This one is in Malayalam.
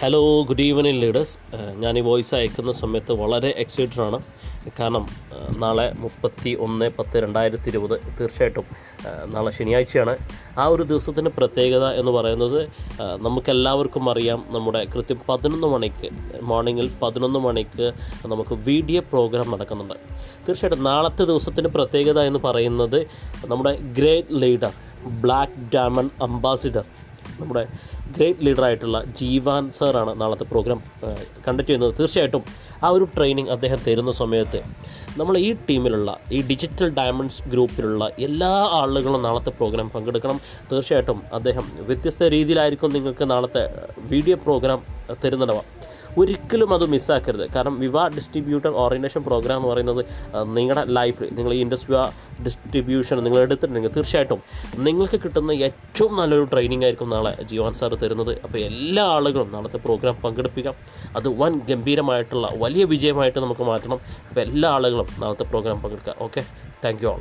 ഹലോ ഗുഡ് ഈവനിങ് ലീഡേഴ്സ് ഞാൻ ഈ വോയിസ് അയക്കുന്ന സമയത്ത് വളരെ എക്സൈറ്റഡ് ആണ്. കാരണം നാളെ മുപ്പത്തി ഒന്ന് പത്ത് രണ്ടായിരത്തി ഇരുപത് തീർച്ചയായിട്ടും നാളെ ശനിയാഴ്ചയാണ്. ആ ഒരു ദിവസത്തിന്റെ പ്രത്യേകത എന്ന് പറയുന്നത് ആ, നമുക്കെല്ലാവർക്കും അറിയാം നമ്മുടെ കൃത്യം പതിനൊന്ന് മണിക്ക് മോർണിംഗിൽ പതിനൊന്ന് മണിക്ക് നമുക്ക് വീഡിയോ പ്രോഗ്രാം നടക്കുന്നുണ്ട്. തീർച്ചയായിട്ടും നാളത്തെ ദിവസത്തിന്റെ പ്രത്യേകത എന്ന് പറയുന്നത് നമ്മുടെ great leader black diamond ambassador നമ്മുടെ ഗ്രേറ്റ് ലീഡറായിട്ടുള്ള ജീവാൻ സാറാണ് നാളത്തെ പ്രോഗ്രാം കണ്ടക്ട് ചെയ്യുന്നത്. തീർച്ചയായിട്ടും ആ ഒരു ട്രെയിനിങ് അദ്ദേഹം തരുന്ന സമയത്ത് നമ്മൾ ഈ ടീമിലുള്ള ഈ ഡിജിറ്റൽ ഡയമണ്ട്സ് ഗ്രൂപ്പിലുള്ള എല്ലാ ആളുകളും നാളത്തെ പ്രോഗ്രാം പങ്കെടുക്കണം. തീർച്ചയായിട്ടും അദ്ദേഹം വ്യത്യസ്ത രീതിയിലായിരിക്കും നിങ്ങൾക്ക് നാളത്തെ വീഡിയോ പ്രോഗ്രാം തരുന്നുണ്ടാവുക ഒരിക്കലും അത് മിസ്സാക്കരുത്. കാരണം വിവാ ഡിസ്ട്രിബ്യൂട്ടർ ഓറിയന്റേഷൻ പ്രോഗ്രാം എന്ന് പറയുന്നത് നിങ്ങളുടെ ലൈഫിൽ നിങ്ങൾ ഈ ഇൻഡസ്ട്രി ഡിസ്ട്രിബ്യൂഷൻ നിങ്ങൾ എടുത്തിട്ടുണ്ടെങ്കിൽ തീർച്ചയായിട്ടും നിങ്ങൾക്ക് കിട്ടുന്ന ഏറ്റവും നല്ലൊരു ട്രെയിനിങ് ആയിരിക്കും നാളെ ജീവാൻ സാർ തരുന്നത്. അപ്പോൾ എല്ലാ ആളുകളും നാളത്തെ പ്രോഗ്രാം പങ്കെടുപ്പിക്കാം. അത് വൻ ഗംഭീരമായിട്ടുള്ള വലിയ വിജയമായിട്ട് നമുക്ക് മാറ്റണം. അപ്പോൾ എല്ലാ ആളുകളും നാളത്തെ പ്രോഗ്രാം പങ്കെടുക്കുക. Okay thank you all